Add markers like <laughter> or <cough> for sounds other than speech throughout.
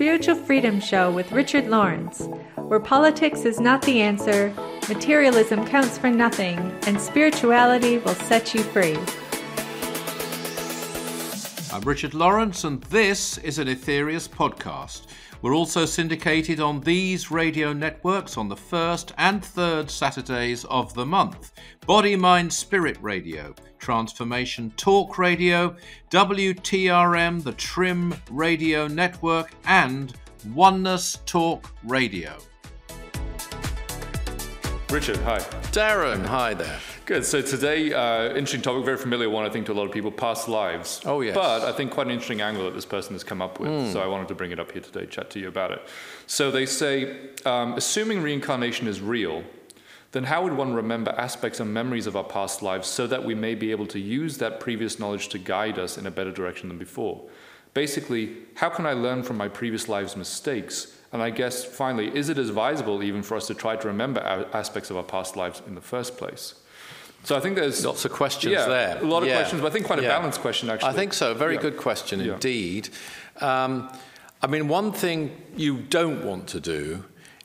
Spiritual Freedom Show with Richard Lawrence, where politics is not the answer, materialism counts for nothing, and spirituality will set you free. I'm Richard Lawrence, and this is an Aetherius podcast. We're also syndicated on these radio networks on the first and third Saturdays of the month Body, Mind, Spirit Radio, Transformation Talk Radio, WTRM, the Trim Radio Network, and Oneness Talk Radio. Richard, hi. Darren, hi there. Good. So today, uh, interesting topic, very familiar one, I think, to a lot of people, past lives. Oh, yes. But I think quite an interesting angle that this person has come up with. Mm. So I wanted to bring it up here today, chat to you about it. So they say, um, assuming reincarnation is real, then how would one remember aspects and memories of our past lives so that we may be able to use that previous knowledge to guide us in a better direction than before? Basically, how can I learn from my previous lives' mistakes? And I guess finally, is it advisable even for us to try to remember aspects of our past lives in the first place? So I think there's lots of questions yeah, there. A lot of yeah. questions, but I think quite a yeah. balanced question actually. I think so. Very good question indeed. Um, I mean, one thing you don't want to do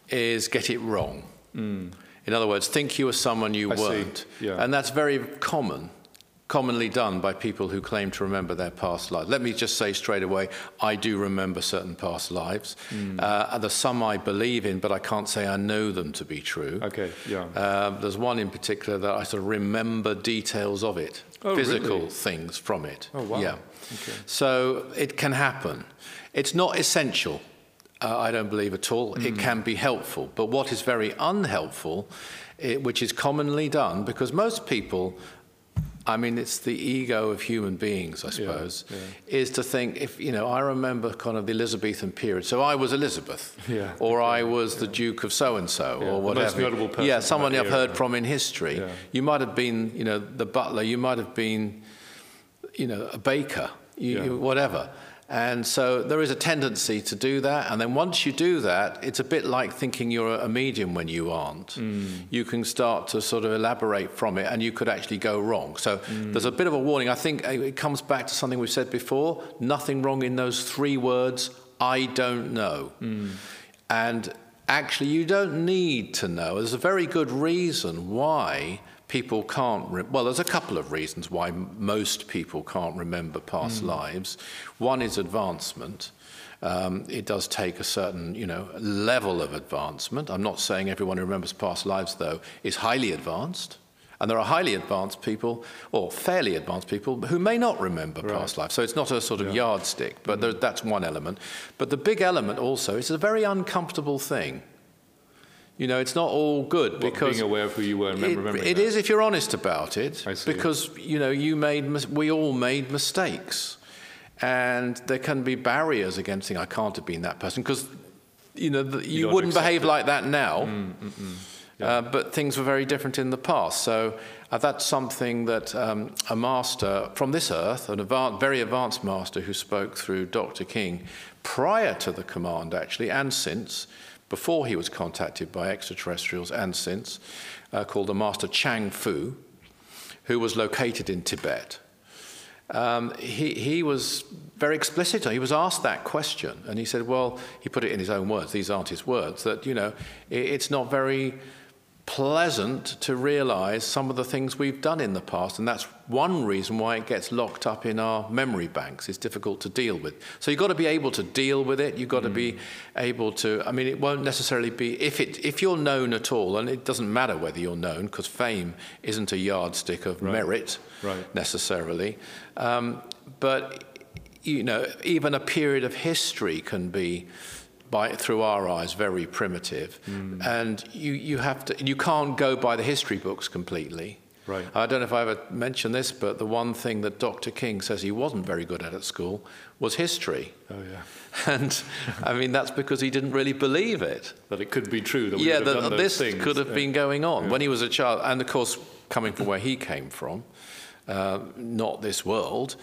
is get it wrong. Mm. In other words, think you were someone you I weren't. Yeah. And that's very common commonly done by people who claim to remember their past lives. Let me just say straight away, I do remember certain past lives. Mm. Uh, there's some I believe in, but I can't say I know them to be true. Okay, yeah. Uh, there's one in particular that I sort of remember details of it, oh, physical really? things from it. Oh, wow. Yeah. Okay. So it can happen. It's not essential. Uh, I don't believe at all. Mm. It can be helpful. But what is very unhelpful, it, which is commonly done, because most people I mean, it's the ego of human beings, I suppose, yeah, yeah. is to think if, you know, I remember kind of the Elizabethan period. So I was Elizabeth, <laughs> yeah, or I was the Duke of so and so, or whatever. notable person yeah, someone I've heard from in history. You might have been, you know, the butler, you might have been, you know, a baker, you, you, whatever. And so there is a tendency to do that. And then once you do that, it's a bit like thinking you're a medium when you aren't. Mm. You can start to sort of elaborate from it and you could actually go wrong. So mm. there's a bit of a warning. I think it comes back to something we've said before nothing wrong in those three words I don't know. Mm. And actually, you don't need to know. There's a very good reason why people can't re- well there's a couple of reasons why m- most people can't remember past Mm. lives. One is advancement. Um, it does take a certain you know level of advancement. I'm not saying everyone who remembers past lives though is highly advanced. And there are highly advanced people or fairly advanced people who may not remember Right. past life so it's not a sort of Yeah. yardstick but there, that's one element. But the big element also is a very uncomfortable thing you know, it's not all good What, because being aware of who you were and it, remembering it that. is if you're honest about it. I see. Because you know, you made we all made mistakes, and there can be barriers against saying I can't have been that person because you know the, you, don't wouldn't behave it. like that now. Mm, mm, mm. Uh, but things were very different in the past. So uh, that's something that um, a master from this earth, an advanced, very advanced master who spoke through Dr. King prior to the command, actually, and since, before he was contacted by extraterrestrials and since, uh, called the Master Chang Fu, who was located in Tibet. Um, he, he was very explicit. He was asked that question, and he said, Well, he put it in his own words, these aren't his words, that, you know, it, it's not very pleasant to realize some of the things we've done in the past, and that's one reason why it gets locked up in our memory banks. It's difficult to deal with. So you've got to be able to deal with it. You've got to be able to. I mean, it won't necessarily be if it if you're known at all, and it doesn't matter whether you're known because fame isn't a yardstick of Right. merit Right. necessarily. Um, but you know, even a period of history can be, by through our eyes, very primitive, and you you have to you can't go by the history books completely. Right. I don't know if I ever mentioned this, but the one thing that Dr. King says he wasn't very good at at school was history. Oh yeah. <laughs> And I mean, that's because he didn't really believe it. That it could be true that we yeah, that this things. could have Yeah. been going on Yeah. when he was a child. And of course, coming from where he came from, uh, not this world,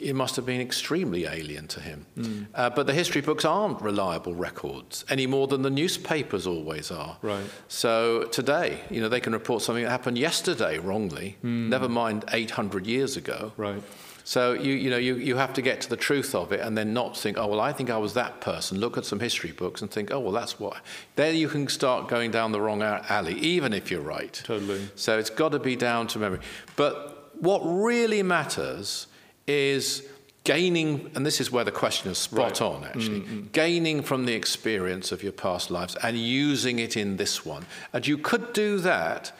it must have been extremely alien to him. Hmm. Uh, but the history books aren't reliable records any more than the newspapers always are. Right. So today, you know, they can report something that happened yesterday wrongly, never mind 800 years ago. Right. So you, you know, you, you have to get to the truth of it and then not think, oh, well, I think I was that person. Look at some history books and think, oh, well, that's what. Then you can start going down the wrong alley, even if you're right. Totally. So it's got to be down to memory. But what really matters is gaining, and this is where the question is spot right. on actually, mm-hmm. gaining from the experience of your past lives and using it in this one. And you could do that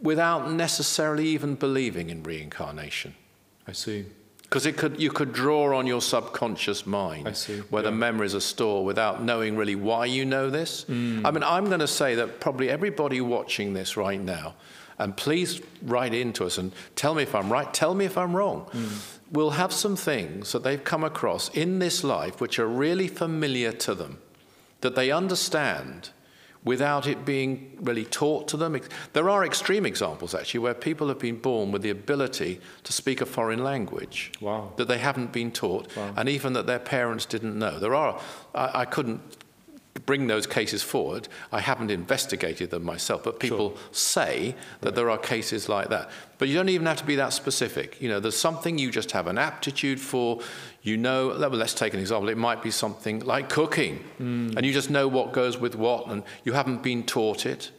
without necessarily even believing in reincarnation. I see. Because it could, you could draw on your subconscious mind where yeah. the memories are stored without knowing really why you know this. Mm. I mean, I'm going to say that probably everybody watching this right now, and please write into us and tell me if I'm right, tell me if I'm wrong, mm. Will have some things that they've come across in this life which are really familiar to them, that they understand without it being really taught to them. There are extreme examples, actually, where people have been born with the ability to speak a foreign language wow. that they haven't been taught, wow. and even that their parents didn't know. There are, I, I couldn't bring those cases forward. I haven't investigated them myself, but people sure. say that right. there are cases like that. But you don't even have to be that specific. You know, there's something you just have an aptitude for. You know, let's take an example. It might be something like cooking, mm. and you just know what goes with what, and you haven't been taught it.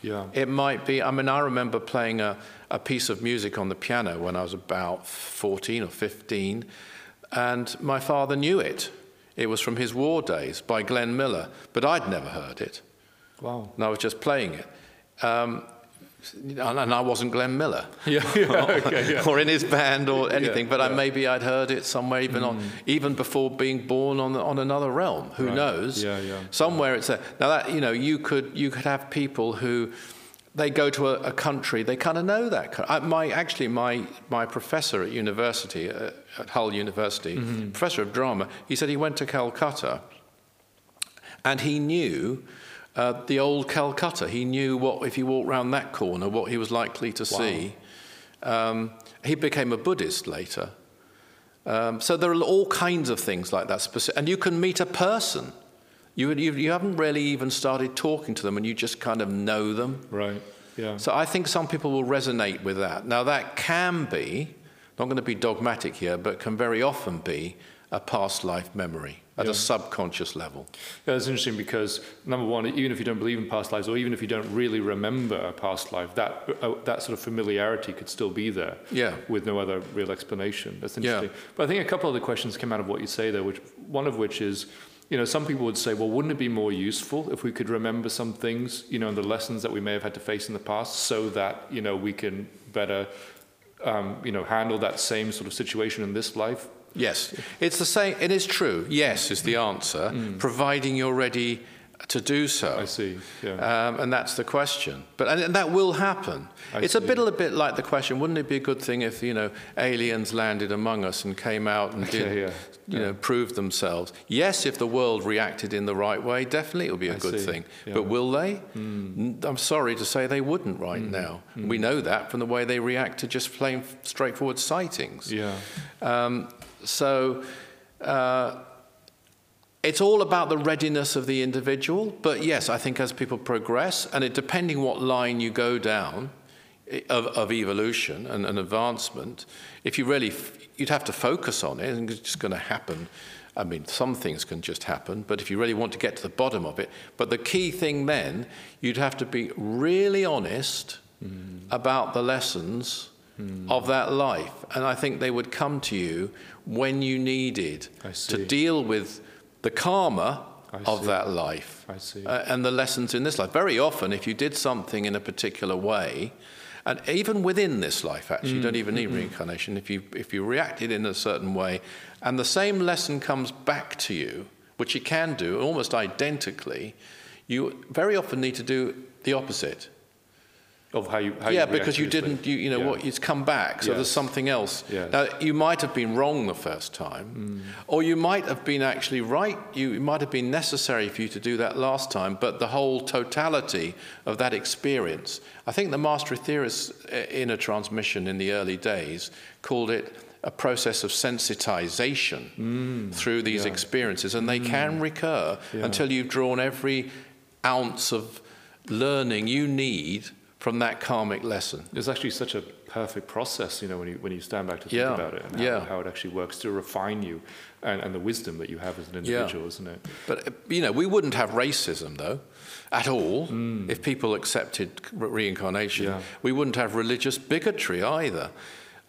Yeah. It might be, I mean, I remember playing a, a piece of music on the piano when I was about 14 or 15, and my father knew it. It was from his War Days by Glenn Miller, but I'd never heard it. Wow. And I was just playing it. Um, and I wasn't Glenn Miller, <laughs> yeah, yeah, <laughs> okay, yeah. or in his band or anything. but I, maybe I'd heard it somewhere, even mm. on, even before being born on on another realm. Who right. knows? Yeah, yeah. Somewhere it's there. Now that you know, you could you could have people who they go to a, a country, they kind of know that. I, my, actually, my, my professor at university, uh, at Hull University, mm-hmm. professor of drama, he said he went to Calcutta and he knew uh, the old Calcutta. He knew what, if he walked around that corner, what he was likely to wow. see. Um, he became a Buddhist later. Um, so there are all kinds of things like that. And you can meet a person you, you, you haven't really even started talking to them and you just kind of know them. Right, yeah. So I think some people will resonate with that. Now, that can be, not going to be dogmatic here, but can very often be a past life memory at yeah. a subconscious level. Yeah, that's interesting because number one, even if you don't believe in past lives, or even if you don't really remember a past life, that uh, that sort of familiarity could still be there. Yeah. With no other real explanation. That's interesting. Yeah. But I think a couple of the questions came out of what you say there, which one of which is you know, some people would say, well, wouldn't it be more useful if we could remember some things, you know, the lessons that we may have had to face in the past so that, you know, we can better, um, you know, handle that same sort of situation in this life? Yes, it's the same. It is true. Yes, is the answer, mm. providing you're ready to do so. I see. Yeah. Um, and that's the question. But and, and that will happen. I it's see. a bit a bit like the question: Wouldn't it be a good thing if you know aliens landed among us and came out and did yeah. you yeah. know prove themselves? Yes, if the world reacted in the right way, definitely it would be a I good see. thing. But will they? Mm. I'm sorry to say they wouldn't right mm. now. Mm. We know that from the way they react to just plain straightforward sightings. Yeah. Um, so. Uh, it's all about the readiness of the individual, but yes, I think as people progress, and it depending what line you go down of, of evolution and, and, advancement, if you really, you'd have to focus on it, and it's just going to happen. I mean, some things can just happen, but if you really want to get to the bottom of it, but the key thing then, you'd have to be really honest mm. about the lessons mm. of that life. And I think they would come to you when you needed to deal with the karma of that life uh, and the lessons in this life. Very often, if you did something in a particular way, and even within this life, actually, mm. you don't even need mm-hmm. reincarnation. If you, if you reacted in a certain way, and the same lesson comes back to you, which you can do almost identically, you very often need to do the opposite of how you how yeah you because you didn't you, you know yeah. what it's come back so yes. there's something else yes. now you might have been wrong the first time mm. or you might have been actually right you it might have been necessary for you to do that last time but the whole totality of that experience i think the master aetherius uh, in a transmission in the early days called it a process of sensitization mm. through these yeah. experiences and they mm. can recur yeah. until you've drawn every ounce of learning you need from that karmic lesson. It's actually such a perfect process, you know, when you, when you stand back to think Yeah, about it and how, yeah. how it actually works to refine you and, and the wisdom that you have as an individual, isn't it? But, uh, you know, we wouldn't have racism, though, at all, Mm. if people accepted re- reincarnation. Yeah. We wouldn't have religious bigotry either,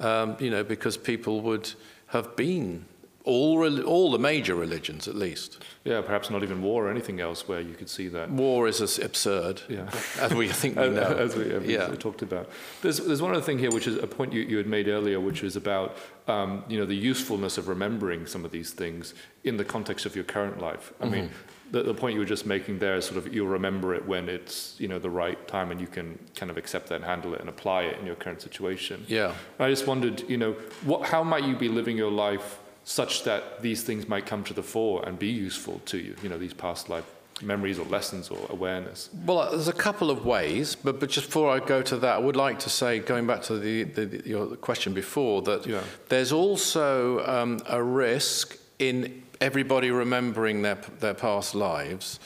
um, you know, because people would have been, all, all the major religions at least. Yeah, perhaps not even war or anything else where you could see that. War is absurd, Yeah. as we think we <laughs> know. as we, as we yeah. talked about. There's, there's one other thing here, which is a point you, you had made earlier, which is about um, you know the usefulness of remembering some of these things in the context of your current life. I mean, Mm-hmm. the, the point you were just making there is sort of you'll remember it when it's you know the right time, and you can kind of accept that and handle it and apply it in your current situation. Yeah. I just wondered, you know, what, how might you be living your life such that these things might come to the fore and be useful to you? You know, these past life memories or lessons or awareness. Well, there's a couple of ways, but, but just before I go to that, I would like to say, going back to the, the, your question before, that Yeah. there's also um, a risk in everybody remembering their, their past lives.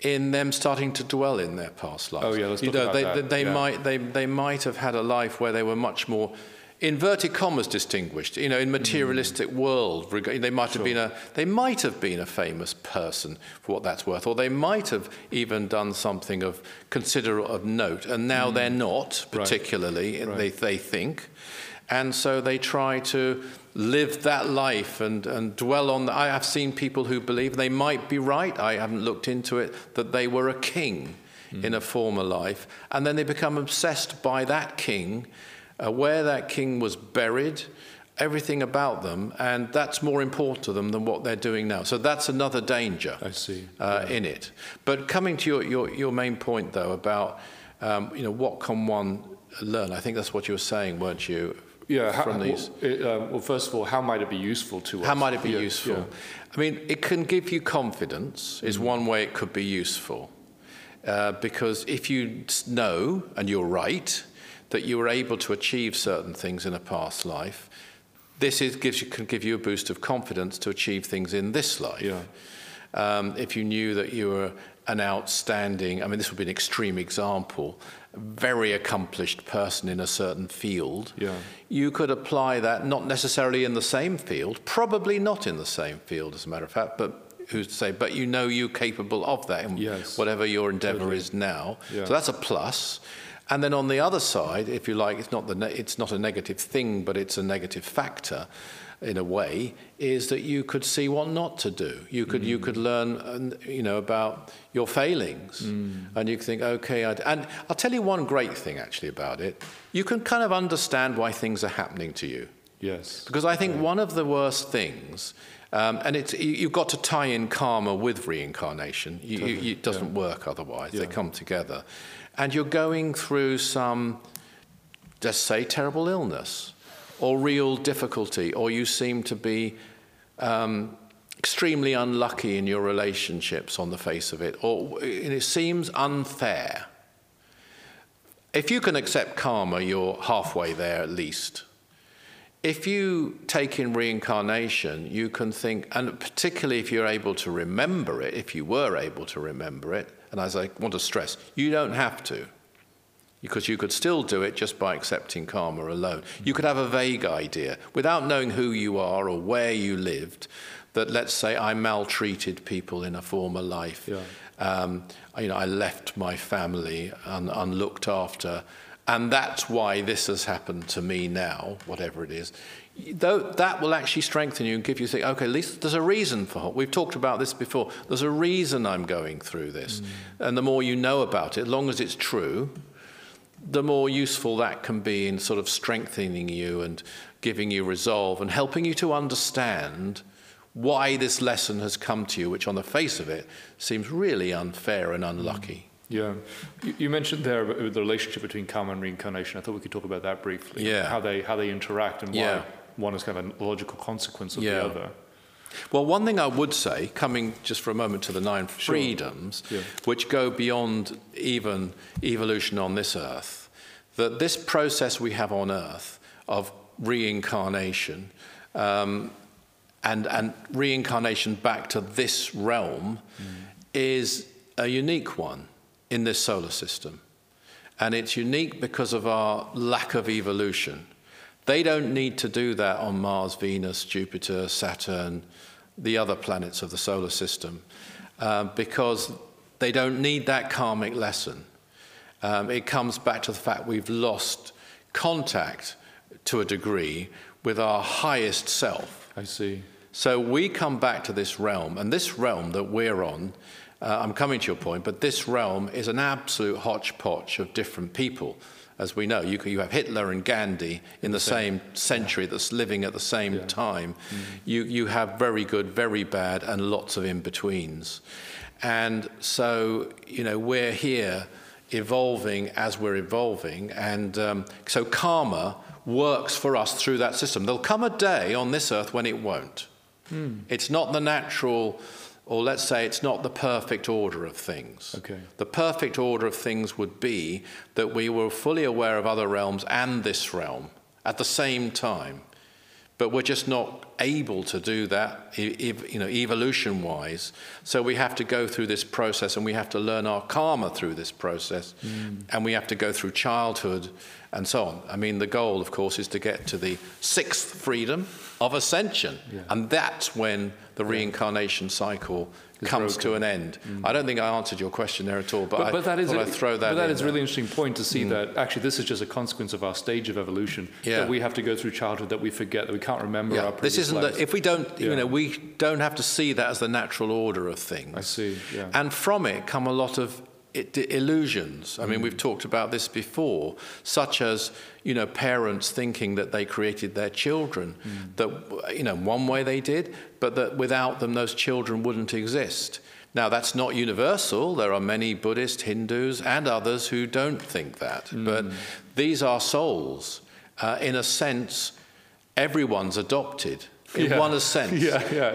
In them starting to dwell in their past lives. Oh, yeah, let's you talk know, about they, that, they yeah. might they, they might have had a life where they were much more inverted commas distinguished you know in materialistic mm. world they might have been a they might have been a famous person for what that's worth or they might have even done something of consider of note and now they're mm. not particularly Right. they they think. And so they try to live that life and, and dwell on I have seen people who believe they might be right. I haven't looked into it that they were a king mm. in a former life. And then they become obsessed by that king uh, where that king was buried everything about them and that's more important to them than what they're doing now so that's another danger I see. uh, in it. But coming to your, your, your main point, though, about um, you know what can one learn? I think that's what you were saying, weren't you? Yeah, how, from these. Well, it, um, well, first of all, how might it be useful to us? How might it be Yeah, useful? yeah. I mean, it can give you confidence, is one way it could be useful. Uh, because if you know, and you're right, that you were able to achieve certain things in a past life, this is, gives you, can give you a boost of confidence to achieve things in this life. Yeah. Um, if you knew that you were an outstanding, I mean, this would be an extreme example, very accomplished person in a certain field, Yeah. you could apply that not necessarily in the same field, probably not in the same field, as a matter of fact, but who's to say, but you know you're capable of that in Yes. whatever your endeavor Totally. is now. Yeah. So that's a plus. And then on the other side, if you like, it's not, the it's not a negative thing, but it's a negative factor in a way, is that you could see what not to do. You could, you could learn, you know, about your failings. Mm. And you think, okay, I'd, and I'll tell you one great thing actually about it. You can kind of understand why things are happening to you. Yes. Because I think one of the worst things, um, and it's, you, you've got to tie in karma with reincarnation. You, you, you- it doesn't work otherwise. They come together. And you're going through some, let's say, terrible illness or real difficulty, or you seem to be um, extremely unlucky in your relationships on the face of it, or it seems unfair. If you can accept karma, you're halfway there at least. If you take in reincarnation, you can think, and particularly if you're able to remember it, if you were able to remember it, and as I want to stress, you don't have to, because you could still do it just by accepting karma alone. You could have a vague idea, without knowing who you are or where you lived, that let's say I maltreated people in a former life. Yeah. Um, you know, I left my family un- unlooked after, and that's why this has happened to me now, whatever it is. Though that will actually strengthen you and give you think, okay, at least there's a reason for. It. We've talked about this before. There's a reason I'm going through this, mm. and the more you know about it, as long as it's true, the more useful that can be in sort of strengthening you and giving you resolve and helping you to understand why this lesson has come to you, which on the face of it seems really unfair and unlucky. Yeah. You, you mentioned there the relationship between karma and reincarnation. I thought we could talk about that briefly. Yeah. How they how they interact and why Yeah. one is kind of a logical consequence of Yeah. the other. Well, one thing I would say, coming just for a moment to the nine freedoms, Yeah. which go beyond even evolution on this earth, that this process we have on earth of reincarnation um, and, and reincarnation back to this realm is a unique one in this solar system. And it's unique because of our lack of evolution. They don't need to do that on Mars, Venus, Jupiter, Saturn, the other planets of the solar system, uh, because they don't need that karmic lesson. Um, it comes back to the fact we've lost contact to a degree with our highest self. I see. So we come back to this realm, and this realm that we're on, uh, I'm coming to your point, but this realm is an absolute hodgepodge of different people. As we know, you, you have Hitler and Gandhi in the same century that's living at the same Yeah. time. You, you have very good, very bad, and lots of in betweens. And so, you know, we're here evolving as we're evolving. And um, so karma works for us through that system. There'll come a day on this earth when it won't. It's not the natural, or let's say it's not the perfect order of things. Okay. The perfect order of things would be that we were fully aware of other realms and this realm at the same time. But we're just not able to do that, you know, evolution-wise. So we have to go through this process, and we have to learn our karma through this process, mm. and we have to go through childhood and so on. I mean, the goal, of course, is to get to the sixth freedom of ascension, Yeah. and that's when the reincarnation cycle Is comes to an end. Mm. I don't think I answered your question there at all, but, But, but that I is thought a, I'd throw that but that is a really interesting point to see mm. that actually this is just a consequence of our stage of evolution Yeah. that we have to go through childhood that we forget that we can't remember our Yeah, previous this isn't lives. the, if we don't, Yeah. you know, we don't have to see that as the natural order of things. I see, yeah. And from it come a lot of illusions. I mean, mm. we've talked about this before, such as, you know, parents thinking that they created their children, mm. that, you know, one way they did, but that without them, those children wouldn't exist. Now, that's not universal. There are many Buddhist, Hindus, and others who don't think that. Mm. But these are souls. Uh, in a sense, everyone's adopted. In Yeah. one sense. <laughs> Yeah, yeah, Uh,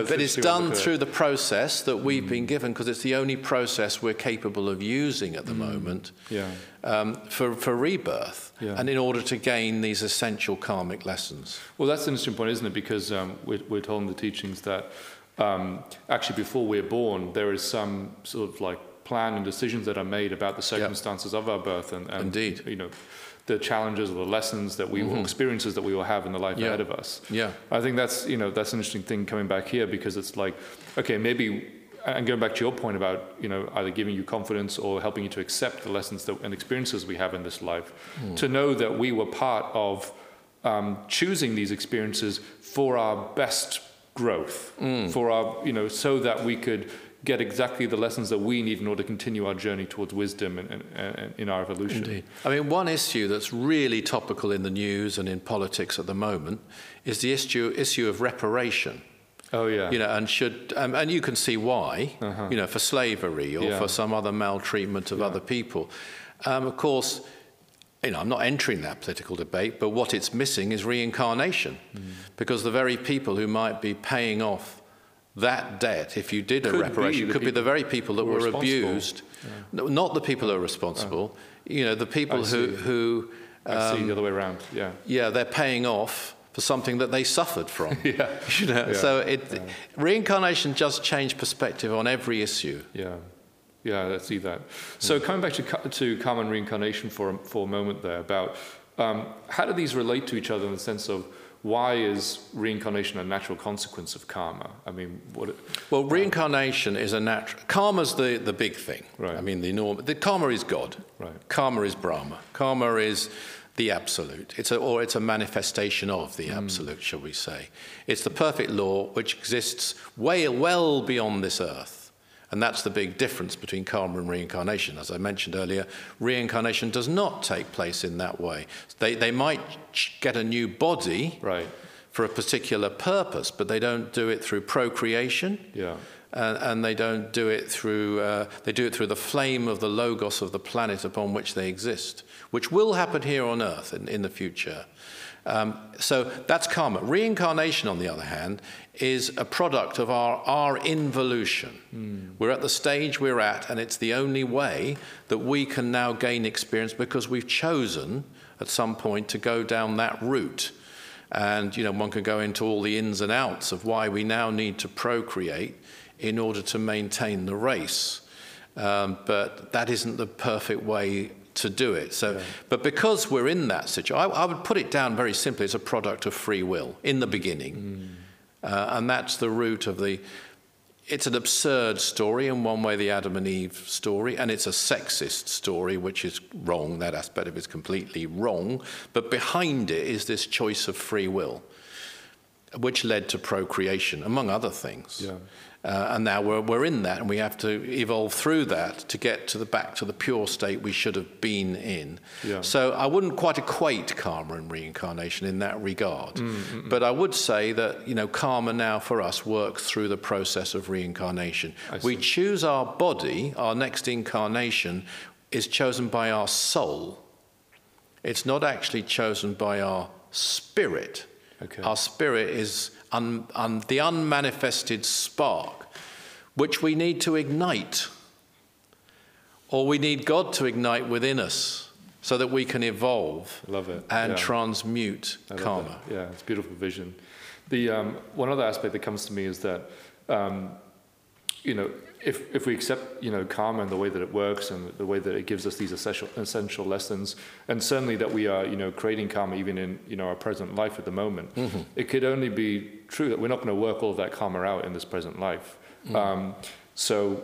that's but it's interesting way to done through the process that we've been given because it's the only process we're capable of using at the moment Yeah. um, for, for rebirth Yeah. and in order to gain these essential karmic lessons. Well, that's an interesting point, isn't it? Because um, we're, we're told in the teachings that um, actually before we're born, there is some sort of like plan and decisions that are made about the circumstances of our birth and, and Indeed. you know the challenges or the lessons that we will mm-hmm. experiences that we will have in the life Yeah. ahead of us. Yeah. I think that's you know that's an interesting thing coming back here because it's like okay maybe and going back to your point about you know either giving you confidence or helping you to accept the lessons that, and experiences we have in this life mm. to know that we were part of um, choosing these experiences for our best growth mm. for our you know so that we could get exactly the lessons that we need in order to continue our journey towards wisdom and, and, and in our evolution Indeed. I mean, one issue that's really topical in the news and in politics at the moment is the issue, issue of reparation. oh yeah You know, and should um, and you can see why. You know, for slavery or Uh-huh. Yeah. for some other maltreatment of other people. Um, of course, you know, I'm not entering that political debate, but what it's missing is reincarnation, Mm. because the very people who might be paying off that debt, if you did a Could be reparation, the could be the very people that were abused, no, not the people who are responsible. You know, the people who who. I see the other way around. Yeah. Yeah, they're paying off for something that they suffered from. <laughs> yeah. <laughs> You know, Yeah, so it, reincarnation does change perspective on every issue. Yeah, yeah, I see that. So coming back to to karma and reincarnation for a, for a moment there, about um, how do these relate to each other in the sense of why is reincarnation a natural consequence of karma? I mean, what? Well, reincarnation is a natural. Karma's the, the big thing. Right. I mean, the norm. The karma is God. Right. Karma is Brahma. Karma is the absolute. It's a, or it's a manifestation of the hmm. absolute, shall we say? It's the perfect law which exists way well beyond this earth. And that's the big difference between karma and reincarnation. As I mentioned earlier, reincarnation does not take place in that way. They, they might get a new body right. for a particular purpose, but they don't do it through procreation. Yeah. And, and they don't do it through, uh, they do it through the flame of the logos of the planet upon which they exist, which will happen here on Earth in, in the future. Um, so that's karma. Reincarnation, on the other hand, is a product of our, our involution. We're at the stage we're at, and it's the only way that we can now gain experience because we've chosen at some point to go down that route. And you know, one can go into all the ins and outs of why we now need to procreate in order to maintain the race. Um, but that isn't the perfect way to do it. So, but because we're in that situation, I, I would put it down very simply as a product of free will in the beginning, uh, and that's the root of the. It's an absurd story in one way, the Adam and Eve story, and it's a sexist story, which is wrong. That aspect of it is completely wrong. But behind it is this choice of free will, which led to procreation, among other things. Yeah. Uh, and now we're, we're in that, and we have to evolve through that to get to the back to the pure state we should have been in. Yeah. So I wouldn't quite equate karma and reincarnation in that regard, Mm, but I would say that you know karma now for us works through the process of reincarnation. We choose our body. Our next incarnation is chosen by our soul. It's not actually chosen by our spirit. Okay. Our spirit is un, un, the unmanifested spark, which we need to ignite, or we need God to ignite within us so that we can evolve love it. and Yeah. transmute I karma. that. Yeah, it's a beautiful vision. The um, one other aspect that comes to me is that, um, you know, if if we accept you know karma and the way that it works and the way that it gives us these essential essential lessons, and certainly that we are you know creating karma even in you know our present life at the moment, it could only be true that we're not going to work all of that karma out in this present life. Um, so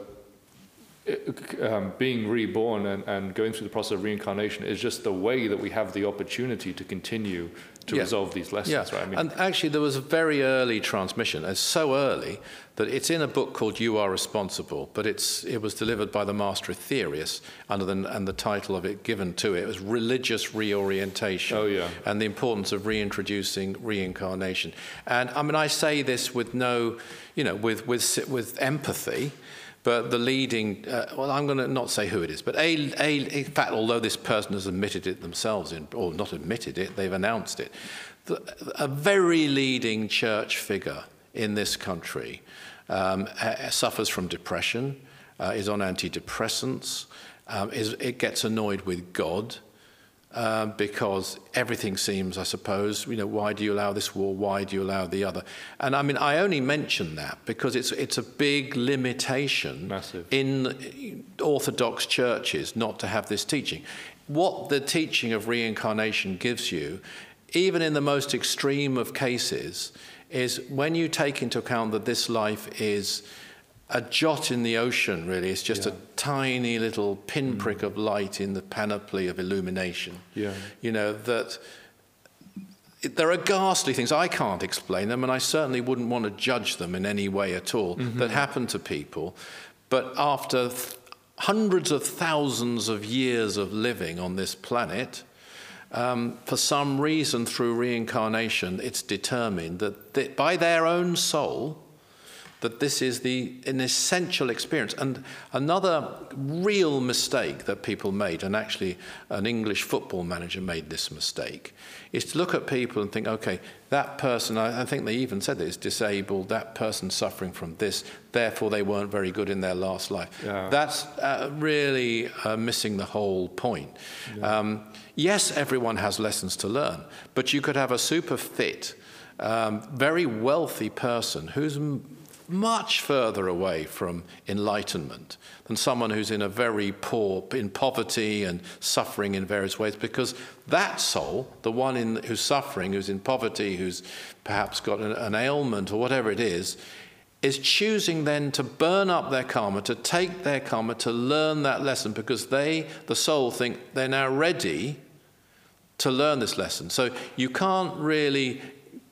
it- um, being reborn and, and going through the process of reincarnation is just the way that we have the opportunity to continue to Yeah. resolve these lessons, Yeah, right? I mean, and actually, there was a very early transmission. It's so early that it's in a book called "You Are Responsible," but it's it was delivered by the Master Aetherius under the and the title of it given to it was "Religious Reorientation." Oh, yeah. and the importance of reintroducing reincarnation. And I mean, I say this with no, you know, with with with empathy. But the leading, uh, well, I'm going to not say who it is, but a, a, in fact, although this person has admitted it themselves, in, or not admitted it, they've announced it, the, a very leading church figure in this country um, suffers from depression, uh, is on antidepressants, um, is, it gets annoyed with God um, because everything seems, I suppose, you know, why do you allow this war? Why do you allow the other? And I mean, I only mention that because it's it's a big limitation Massive. in Orthodox churches not to have this teaching. What the teaching of reincarnation gives you, even in the most extreme of cases, is when you take into account that this life is a jot in the ocean, really. It's just Yeah. a tiny little pinprick of light in the panoply of illumination. Yeah. You know, that it, there are ghastly things. I can't explain them, and I certainly wouldn't want to judge them in any way at all that happen to people. But after th- hundreds of thousands of years of living on this planet, um, for some reason, through reincarnation, it's determined that th- by their own soul, that this is the an essential experience. And another real mistake that people made, and actually an English football manager made this mistake, is to look at people and think, okay, that person, I, I think they even said that is disabled, that person suffering from this, therefore they weren't very good in their last life. Yeah. That's uh, really uh, missing the whole point. Um, yes, everyone has lessons to learn, but you could have a super fit, um, very wealthy person who's much further away from enlightenment than someone who's in a very poor, in poverty and suffering in various ways, because that soul, the one in, who's suffering, who's in poverty, who's perhaps got an, an ailment or whatever it is, is choosing then to burn up their karma, to take their karma, to learn that lesson, because they, the soul, think they're now ready to learn this lesson. So you can't really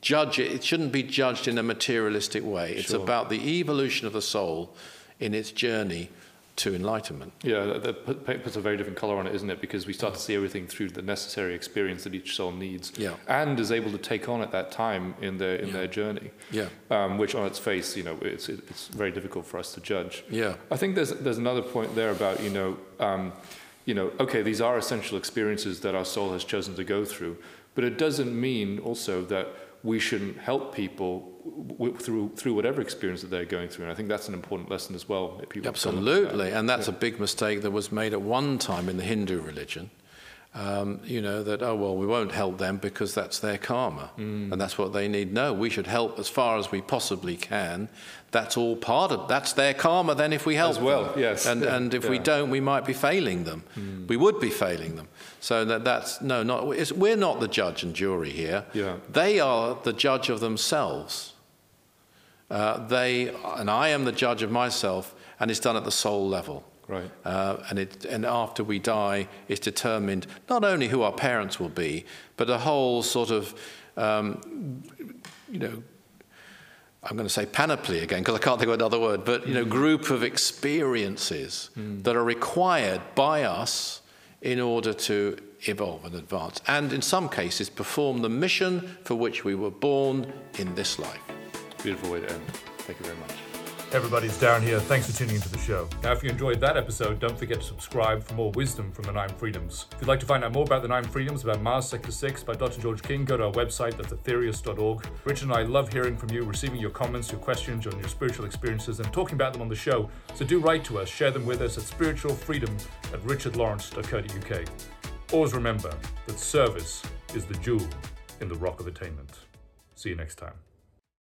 judge it. It shouldn't be judged in a materialistic way. It's Sure. about the evolution of the soul in its journey to enlightenment. yeah, that, puts a very different color on it, isn't it? Because we start to see everything through the necessary experience that each soul needs, Yeah. and is able to take on at that time in their in their journey. Yeah. Um, which, on its face, you know, it's it's very difficult for us to judge. Yeah. I think there's there's another point there about you know, um, you know, okay, these are essential experiences that our soul has chosen to go through, but it doesn't mean also that we shouldn't help people w- through through whatever experience that they're going through. And I think that's an important lesson as well. If people come up with that. Absolutely. And that's a big mistake that was made at one time in the Hindu religion. Um, you know, that, oh, well, we won't help them because that's their karma mm. and that's what they need. No, we should help as far as we possibly can. That's all part of That's their karma then if we help as well, them. yes. And, yeah. and if yeah. we don't, we might be failing them. Mm. We would be failing them. So that, that's, no, not, we're not the judge and jury here. Yeah. They are the judge of themselves. Uh, they, and I am the judge of myself, and it's done at the soul level. Right. Uh, and, it, and after we die, it's determined not only who our parents will be, but a whole sort of, um, you know, I'm going to say panoply again because I can't think of another word, but you know, mm. group of experiences mm. that are required by us in order to evolve and advance, and in some cases perform the mission for which we were born in this life. Beautiful way to end. Thank you very much. Everybody's down here. Thanks for tuning into the show. Now, if you enjoyed that episode, don't forget to subscribe for more wisdom from the Nine Freedoms. If you'd like to find out more about the Nine Freedoms, about Mars Sector 6 by Dr. George King, go to our website, that's aetherius.org. Richard and I love hearing from you, receiving your comments, your questions on your spiritual experiences, and talking about them on the show. So do write to us, share them with us at spiritualfreedom at richardlawrence.co.uk. Always remember that service is the jewel in the rock of attainment. See you next time.